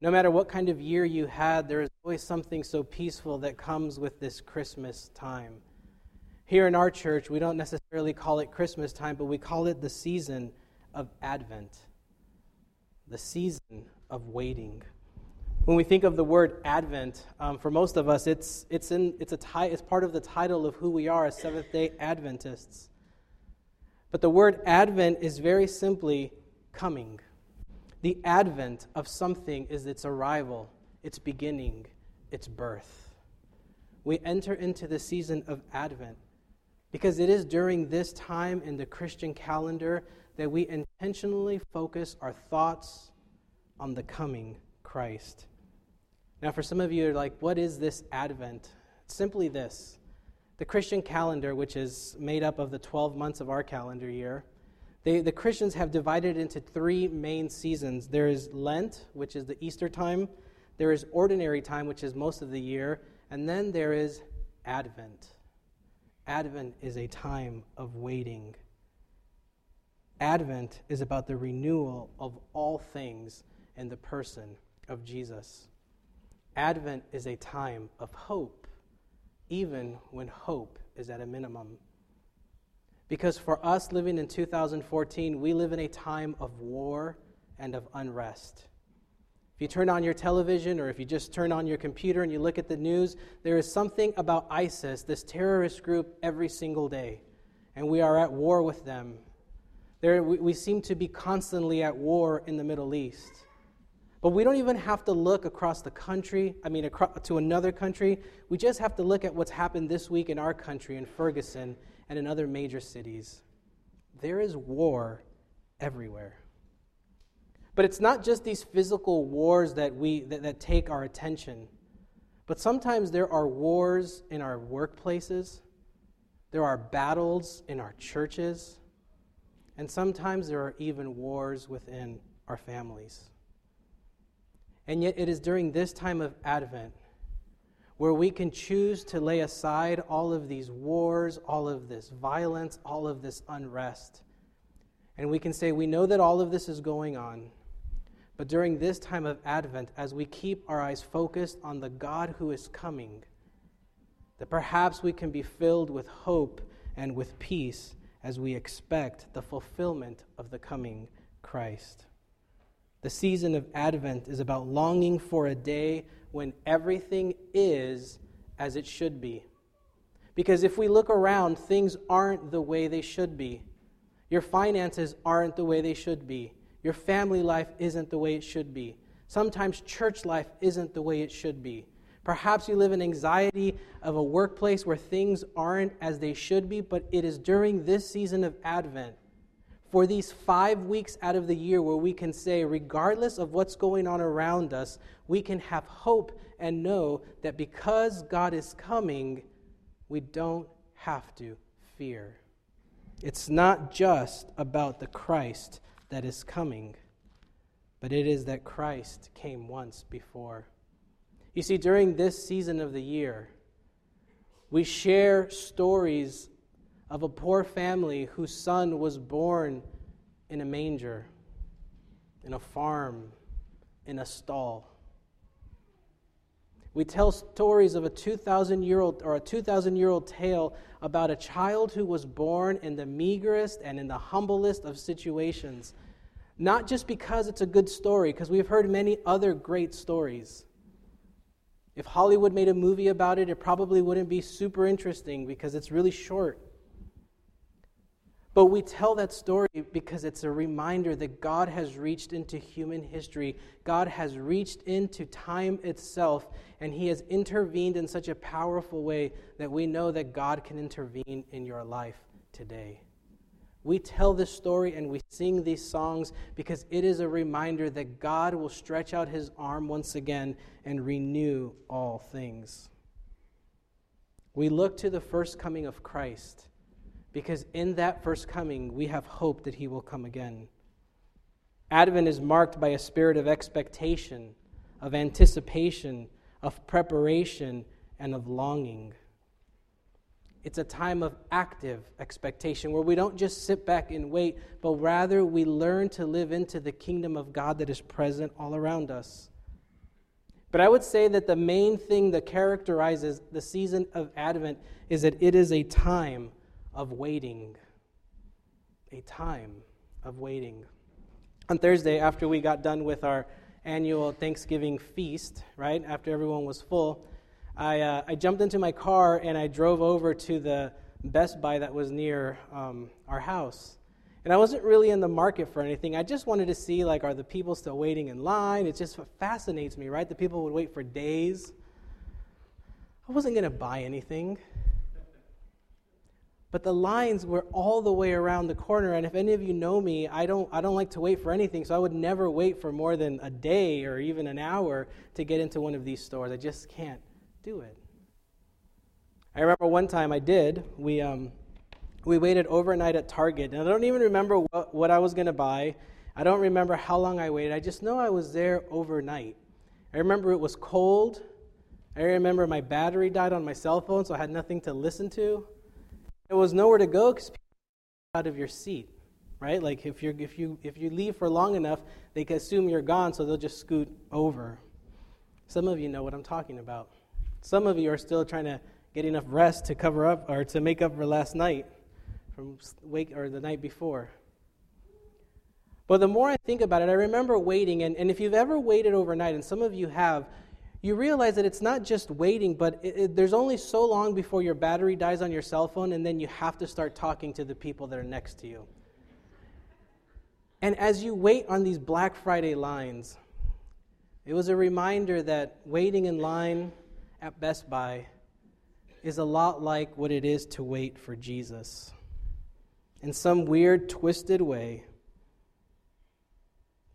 No matter what kind of year you had, there is always something so peaceful that comes with this Christmas time. Here in our church, we don't necessarily call it Christmas time, but we call it the season of Advent, the season of waiting. When we think of the word Advent, um, for most of us, it's, it's, in, it's, a ti- it's part of the title of who we are as Seventh day Adventists. But the word Advent is very simply coming. The advent of something is its arrival, its beginning, its birth. We enter into the season of Advent because it is during this time in the Christian calendar that we intentionally focus our thoughts on the coming Christ. Now, for some of you, are like, what is this Advent? It's simply this the Christian calendar, which is made up of the 12 months of our calendar year, they, the Christians have divided into three main seasons there is Lent, which is the Easter time, there is ordinary time, which is most of the year, and then there is Advent. Advent is a time of waiting. Advent is about the renewal of all things in the person of Jesus. Advent is a time of hope, even when hope is at a minimum. Because for us living in 2014, we live in a time of war and of unrest. If you turn on your television or if you just turn on your computer and you look at the news, there is something about ISIS, this terrorist group, every single day. And we are at war with them. There, we, we seem to be constantly at war in the Middle East. But we don't even have to look across the country, I mean, across, to another country. We just have to look at what's happened this week in our country, in Ferguson, and in other major cities. There is war everywhere. But it's not just these physical wars that, we, that, that take our attention, but sometimes there are wars in our workplaces, there are battles in our churches, and sometimes there are even wars within our families. And yet, it is during this time of Advent where we can choose to lay aside all of these wars, all of this violence, all of this unrest. And we can say, we know that all of this is going on. But during this time of Advent, as we keep our eyes focused on the God who is coming, that perhaps we can be filled with hope and with peace as we expect the fulfillment of the coming Christ. The season of Advent is about longing for a day when everything is as it should be. Because if we look around, things aren't the way they should be. Your finances aren't the way they should be. Your family life isn't the way it should be. Sometimes church life isn't the way it should be. Perhaps you live in anxiety of a workplace where things aren't as they should be, but it is during this season of Advent for these five weeks out of the year where we can say, regardless of what's going on around us, we can have hope and know that because God is coming, we don't have to fear. It's not just about the Christ that is coming, but it is that Christ came once before. You see, during this season of the year, we share stories of a poor family whose son was born in a manger, in a farm, in a stall. We tell stories of a 2,000 year old or a 2,000 year old tale about a child who was born in the meagerest and in the humblest of situations. Not just because it's a good story, because we've heard many other great stories. If Hollywood made a movie about it, it probably wouldn't be super interesting because it's really short. But we tell that story because it's a reminder that God has reached into human history. God has reached into time itself, and He has intervened in such a powerful way that we know that God can intervene in your life today. We tell this story and we sing these songs because it is a reminder that God will stretch out His arm once again and renew all things. We look to the first coming of Christ because in that first coming, we have hope that he will come again. Advent is marked by a spirit of expectation, of anticipation, of preparation, and of longing. It's a time of active expectation where we don't just sit back and wait, but rather we learn to live into the kingdom of God that is present all around us. But I would say that the main thing that characterizes the season of Advent is that it is a time of waiting. A time of waiting. On Thursday, after we got done with our annual Thanksgiving feast, right, after everyone was full, I, uh, I jumped into my car and I drove over to the Best Buy that was near um, our house. And I wasn't really in the market for anything. I just wanted to see, like, are the people still waiting in line? It just fascinates me, right? The people would wait for days. I wasn't going to buy anything. But the lines were all the way around the corner, and if any of you know me, I don't, I don't like to wait for anything, so I would never wait for more than a day or even an hour to get into one of these stores. I just can't do it. I remember one time I did. We, um, we waited overnight at Target, and I don't even remember what, what I was going to buy. I don't remember how long I waited. I just know I was there overnight. I remember it was cold. I remember my battery died on my cell phone, so I had nothing to listen to. There was nowhere to go because people out of your seat, right? Like if you if you if you leave for long enough, they can assume you're gone, so they'll just scoot over. Some of you know what I'm talking about. Some of you are still trying to get enough rest to cover up or to make up for last night from wake or the night before. But the more I think about it, I remember waiting, and, and if you've ever waited overnight, and some of you have, you realize that it's not just waiting, but it, it, there's only so long before your battery dies on your cell phone, and then you have to start talking to the people that are next to you. And as you wait on these Black Friday lines, it was a reminder that waiting in line at Best Buy is a lot like what it is to wait for Jesus in some weird, twisted way,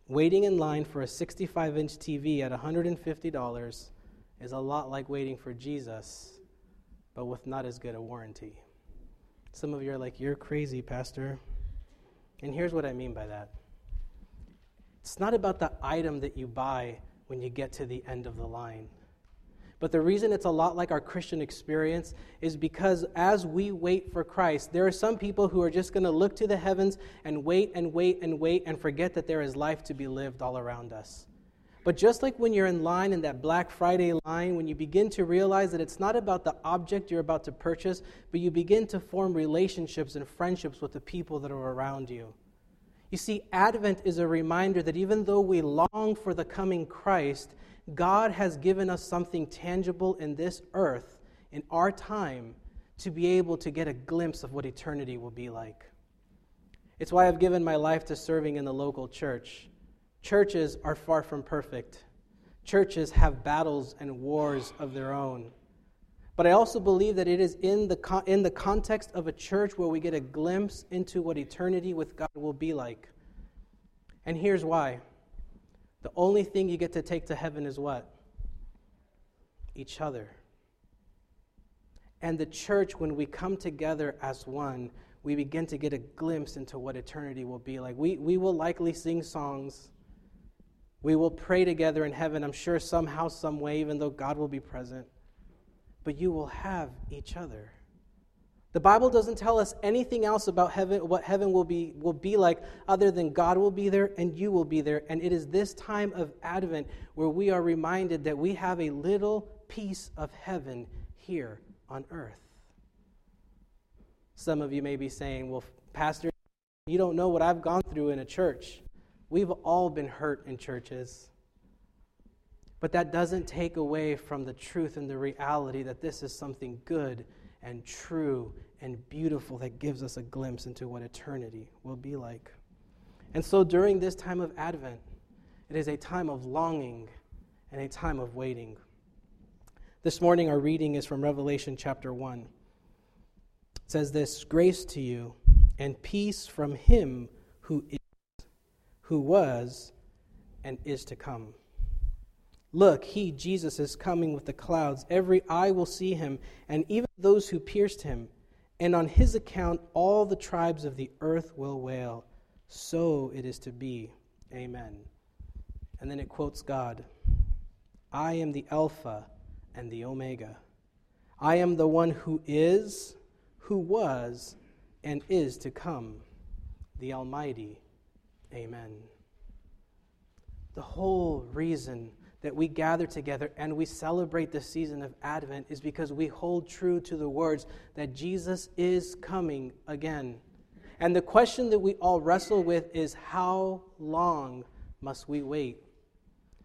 waiting in line for a 65 inch TV at $150 is a lot like waiting for Jesus, but with not as good a warranty. Some of you are like, You're crazy, Pastor. And here's what I mean by that it's not about the item that you buy when you get to the end of the line. But the reason it's a lot like our Christian experience is because as we wait for Christ, there are some people who are just going to look to the heavens and wait and wait and wait and forget that there is life to be lived all around us. But just like when you're in line in that Black Friday line, when you begin to realize that it's not about the object you're about to purchase, but you begin to form relationships and friendships with the people that are around you. You see, Advent is a reminder that even though we long for the coming Christ, God has given us something tangible in this earth, in our time, to be able to get a glimpse of what eternity will be like. It's why I've given my life to serving in the local church. Churches are far from perfect. Churches have battles and wars of their own. But I also believe that it is in the, in the context of a church where we get a glimpse into what eternity with God will be like. And here's why the only thing you get to take to heaven is what? Each other. And the church, when we come together as one, we begin to get a glimpse into what eternity will be like. We, we will likely sing songs. We will pray together in heaven, I'm sure, somehow, some way, even though God will be present. But you will have each other. The Bible doesn't tell us anything else about heaven, what heaven will be, will be like, other than God will be there and you will be there. And it is this time of Advent where we are reminded that we have a little piece of heaven here on earth. Some of you may be saying, Well, Pastor, you don't know what I've gone through in a church. We've all been hurt in churches. But that doesn't take away from the truth and the reality that this is something good and true and beautiful that gives us a glimpse into what eternity will be like. And so during this time of Advent, it is a time of longing and a time of waiting. This morning, our reading is from Revelation chapter 1. It says this Grace to you and peace from him who is, who was, and is to come Look, he, Jesus, is coming with the clouds. Every eye will see him, and even those who pierced him. And on his account, all the tribes of the earth will wail. So it is to be. Amen. And then it quotes God I am the Alpha and the Omega. I am the one who is, who was, and is to come, the Almighty. Amen. The whole reason that we gather together and we celebrate the season of Advent is because we hold true to the words that Jesus is coming again. And the question that we all wrestle with is how long must we wait?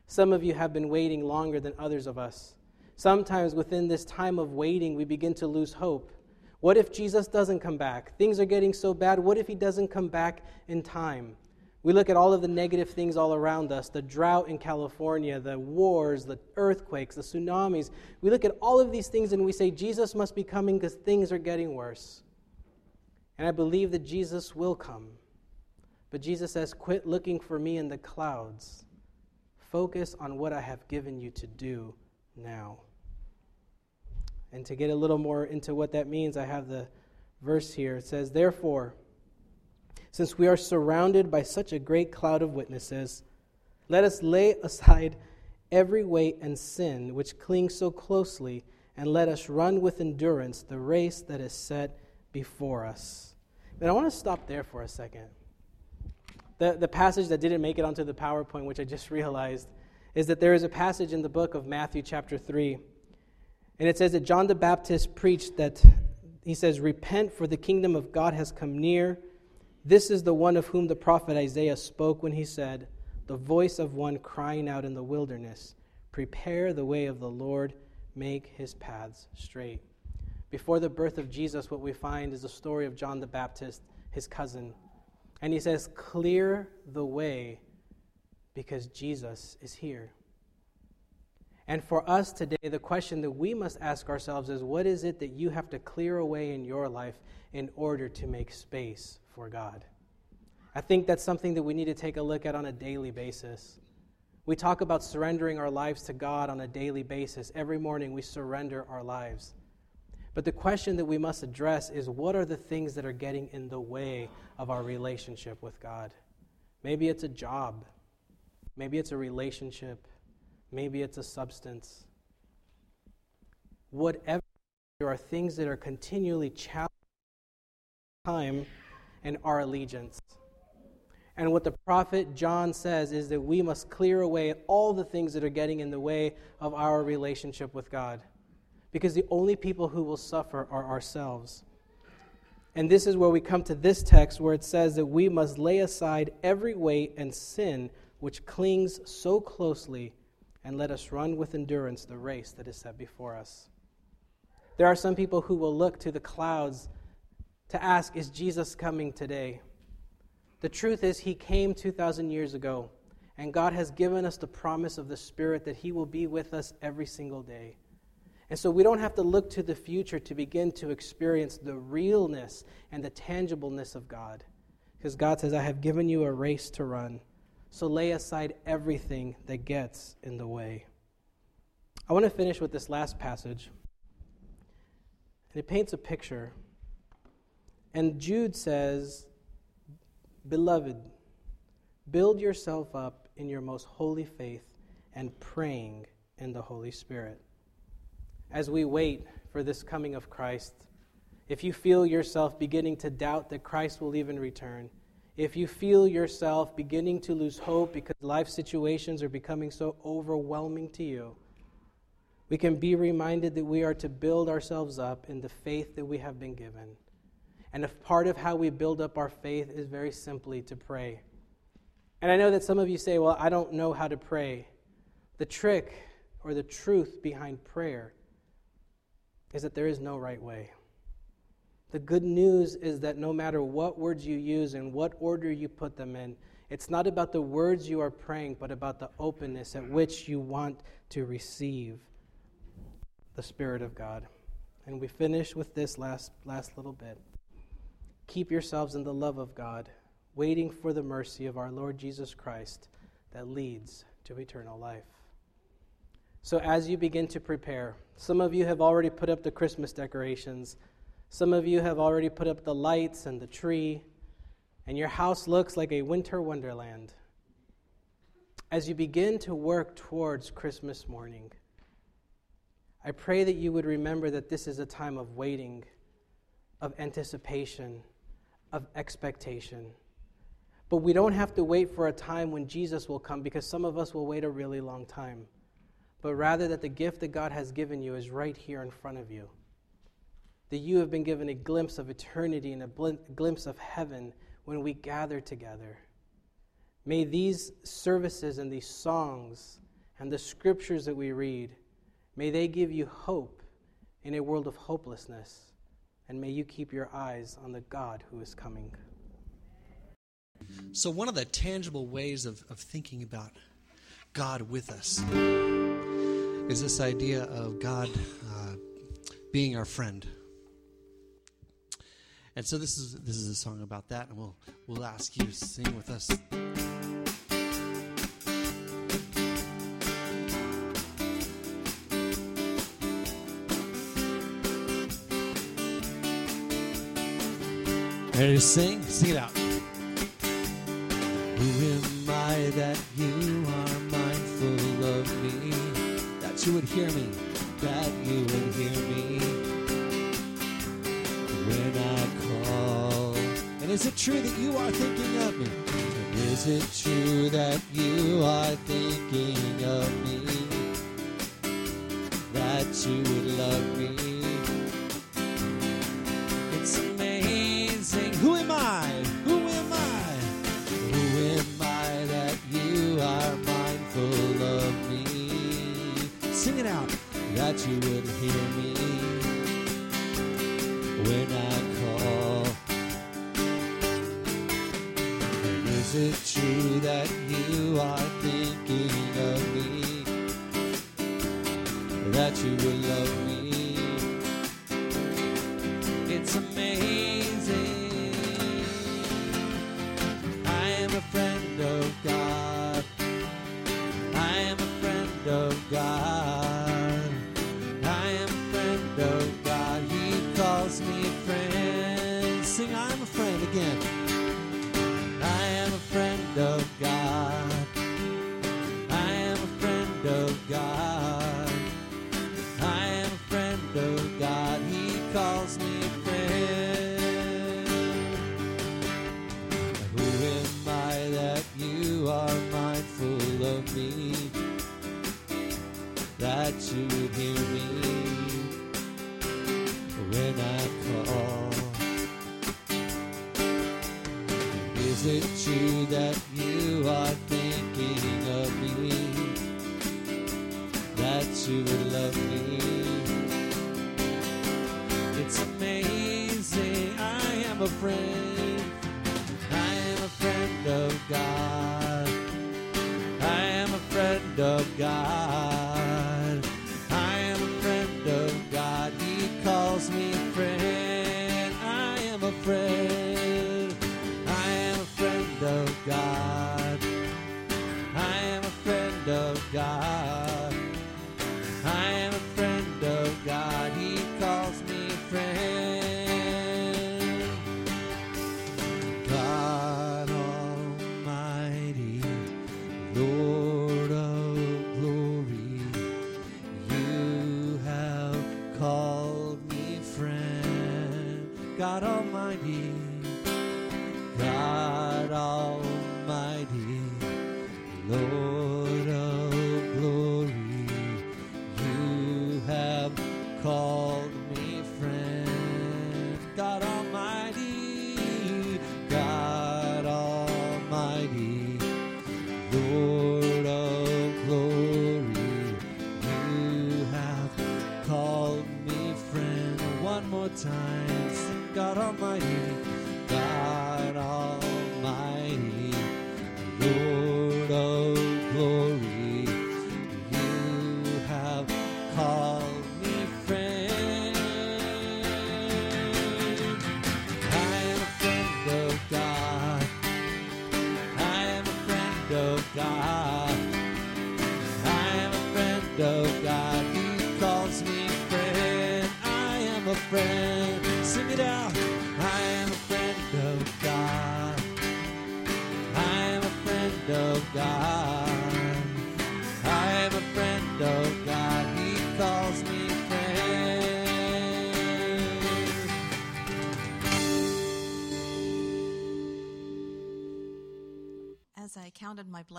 Some of you have been waiting longer than others of us. Sometimes within this time of waiting, we begin to lose hope. What if Jesus doesn't come back? Things are getting so bad. What if he doesn't come back in time? We look at all of the negative things all around us the drought in California, the wars, the earthquakes, the tsunamis. We look at all of these things and we say, Jesus must be coming because things are getting worse. And I believe that Jesus will come. But Jesus says, Quit looking for me in the clouds. Focus on what I have given you to do now. And to get a little more into what that means, I have the verse here. It says, Therefore, since we are surrounded by such a great cloud of witnesses, let us lay aside every weight and sin which clings so closely, and let us run with endurance the race that is set before us. And I want to stop there for a second. The, the passage that didn't make it onto the PowerPoint, which I just realized, is that there is a passage in the book of Matthew, chapter 3. And it says that John the Baptist preached that, he says, Repent, for the kingdom of God has come near. This is the one of whom the prophet Isaiah spoke when he said, The voice of one crying out in the wilderness, Prepare the way of the Lord, make his paths straight. Before the birth of Jesus, what we find is the story of John the Baptist, his cousin. And he says, Clear the way because Jesus is here. And for us today, the question that we must ask ourselves is what is it that you have to clear away in your life in order to make space for God? I think that's something that we need to take a look at on a daily basis. We talk about surrendering our lives to God on a daily basis. Every morning we surrender our lives. But the question that we must address is what are the things that are getting in the way of our relationship with God? Maybe it's a job, maybe it's a relationship, Maybe it's a substance. Whatever, there are things that are continually challenging time and our allegiance. And what the prophet John says is that we must clear away all the things that are getting in the way of our relationship with God. Because the only people who will suffer are ourselves. And this is where we come to this text where it says that we must lay aside every weight and sin which clings so closely and let us run with endurance the race that is set before us. There are some people who will look to the clouds to ask, Is Jesus coming today? The truth is, He came 2,000 years ago, and God has given us the promise of the Spirit that He will be with us every single day. And so we don't have to look to the future to begin to experience the realness and the tangibleness of God. Because God says, I have given you a race to run. So lay aside everything that gets in the way. I want to finish with this last passage. And it paints a picture. And Jude says, Beloved, build yourself up in your most holy faith and praying in the Holy Spirit. As we wait for this coming of Christ, if you feel yourself beginning to doubt that Christ will even return, if you feel yourself beginning to lose hope because life situations are becoming so overwhelming to you, we can be reminded that we are to build ourselves up in the faith that we have been given. And if part of how we build up our faith is very simply to pray. And I know that some of you say, well, I don't know how to pray. The trick or the truth behind prayer is that there is no right way. The good news is that no matter what words you use and what order you put them in, it's not about the words you are praying, but about the openness at which you want to receive the Spirit of God. And we finish with this last, last little bit. Keep yourselves in the love of God, waiting for the mercy of our Lord Jesus Christ that leads to eternal life. So, as you begin to prepare, some of you have already put up the Christmas decorations. Some of you have already put up the lights and the tree, and your house looks like a winter wonderland. As you begin to work towards Christmas morning, I pray that you would remember that this is a time of waiting, of anticipation, of expectation. But we don't have to wait for a time when Jesus will come because some of us will wait a really long time. but rather that the gift that God has given you is right here in front of you. That you have been given a glimpse of eternity and a bl- glimpse of heaven when we gather together. May these services and these songs and the scriptures that we read, may they give you hope in a world of hopelessness, and may you keep your eyes on the God who is coming. So, one of the tangible ways of, of thinking about God with us is this idea of God uh, being our friend. And so this is this is a song about that, and we'll we'll ask you to sing with us. Ready to sing? Sing it out. Who am I that you are mindful of me? That you would hear me, that you would hear me And is it true that you are thinking of me? And is it true that you are thinking of me? That you would love me? It's amazing. Who am I? Who am I? Who am I that you are mindful of me? Sing it out. That you would hear That you will love me? It's amazing. Is it true that you are thinking of me? That you would love me? It's amazing. I am a friend. I am a friend of God. I am a friend of God.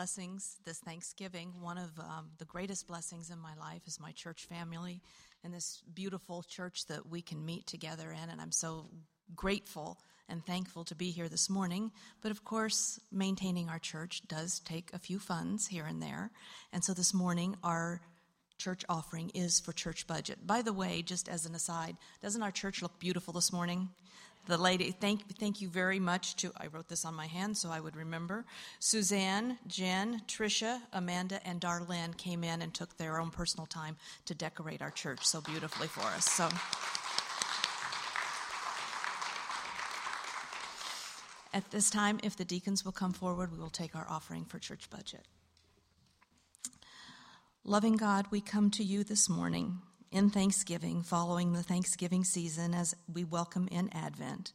Blessings this Thanksgiving. One of um, the greatest blessings in my life is my church family and this beautiful church that we can meet together in. And I'm so grateful and thankful to be here this morning. But of course, maintaining our church does take a few funds here and there. And so this morning, our church offering is for church budget. By the way, just as an aside, doesn't our church look beautiful this morning? The lady, thank, thank you very much to, I wrote this on my hand so I would remember. Suzanne, Jen, Tricia, Amanda, and Darlene came in and took their own personal time to decorate our church so beautifully for us. So. At this time, if the deacons will come forward, we will take our offering for church budget. Loving God, we come to you this morning in Thanksgiving, following the Thanksgiving season as we welcome in Advent,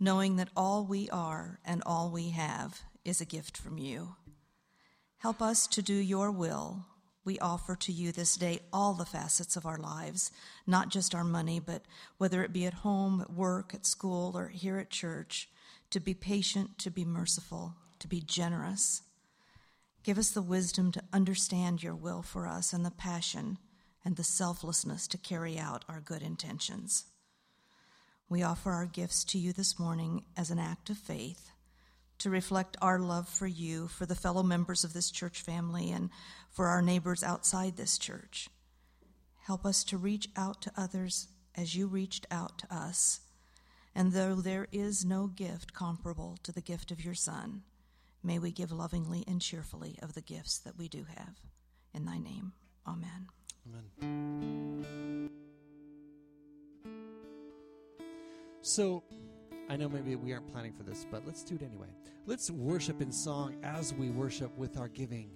knowing that all we are and all we have is a gift from you. Help us to do your will. We offer to you this day all the facets of our lives, not just our money, but whether it be at home, at work, at school, or here at church, to be patient, to be merciful, to be generous Give us the wisdom to understand your will for us and the passion and the selflessness to carry out our good intentions. We offer our gifts to you this morning as an act of faith to reflect our love for you, for the fellow members of this church family, and for our neighbors outside this church. Help us to reach out to others as you reached out to us. And though there is no gift comparable to the gift of your Son, May we give lovingly and cheerfully of the gifts that we do have. In thy name, amen. Amen. So, I know maybe we aren't planning for this, but let's do it anyway. Let's worship in song as we worship with our giving.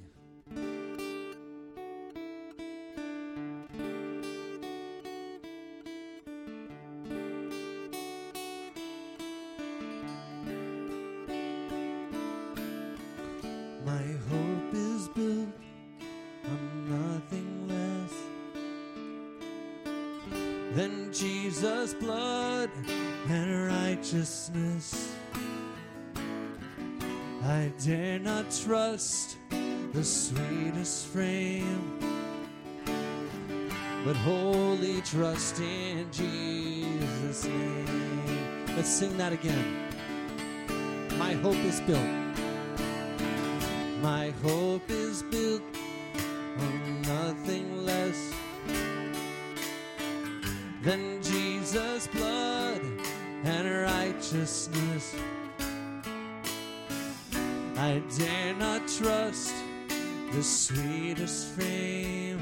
The sweetest frame, but wholly trust in Jesus' name. Let's sing that again. My hope is built. My hope is built on nothing less than Jesus' blood and righteousness. I dare not trust the sweetest fame,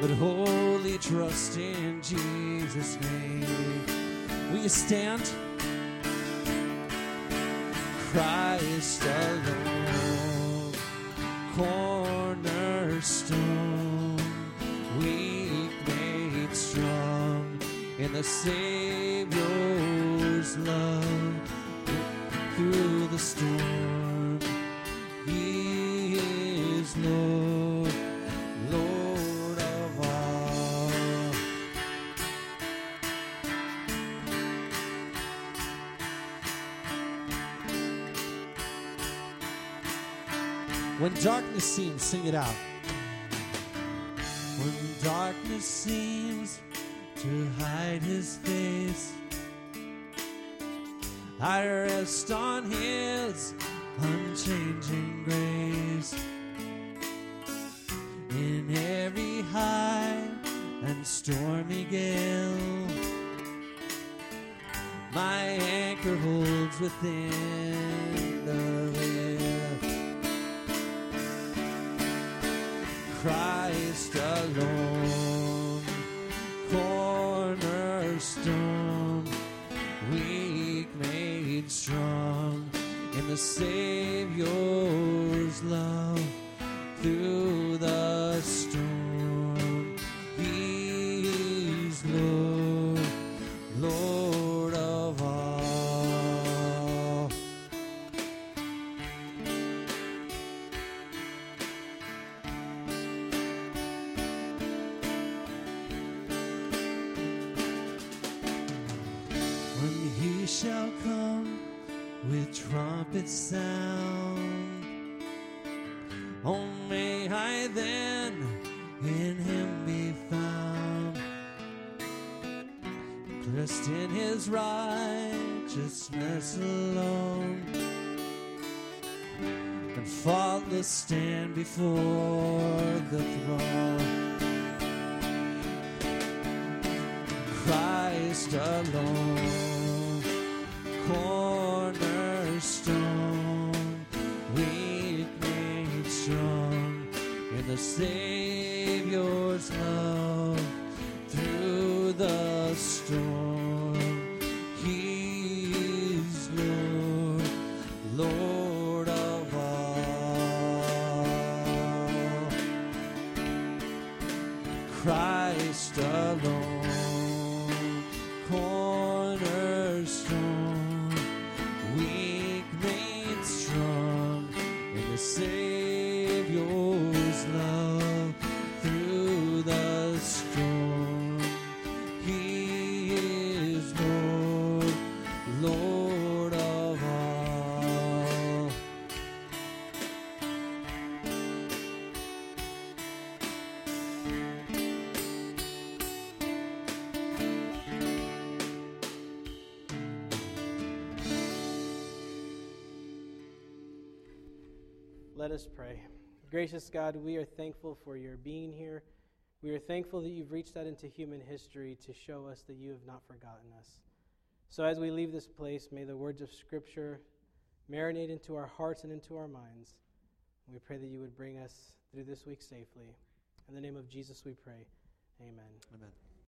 but wholly trust in Jesus' name. Will you stand? Christ alone, cornerstone, weak made strong in the Savior's love through the storm. When darkness seems, sing it out. When darkness seems to hide his face I rest on His unchanging grace. In every high and stormy gale, my anchor holds within the veil. In sound. Oh, may I then in him be found, dressed in his righteousness alone, and faultless stand before the throne. Christ alone, the Savior's love through the storm. Let us pray. Gracious God, we are thankful for your being here. We are thankful that you've reached out into human history to show us that you have not forgotten us. So as we leave this place, may the words of Scripture marinate into our hearts and into our minds. We pray that you would bring us through this week safely. In the name of Jesus we pray. Amen. Amen.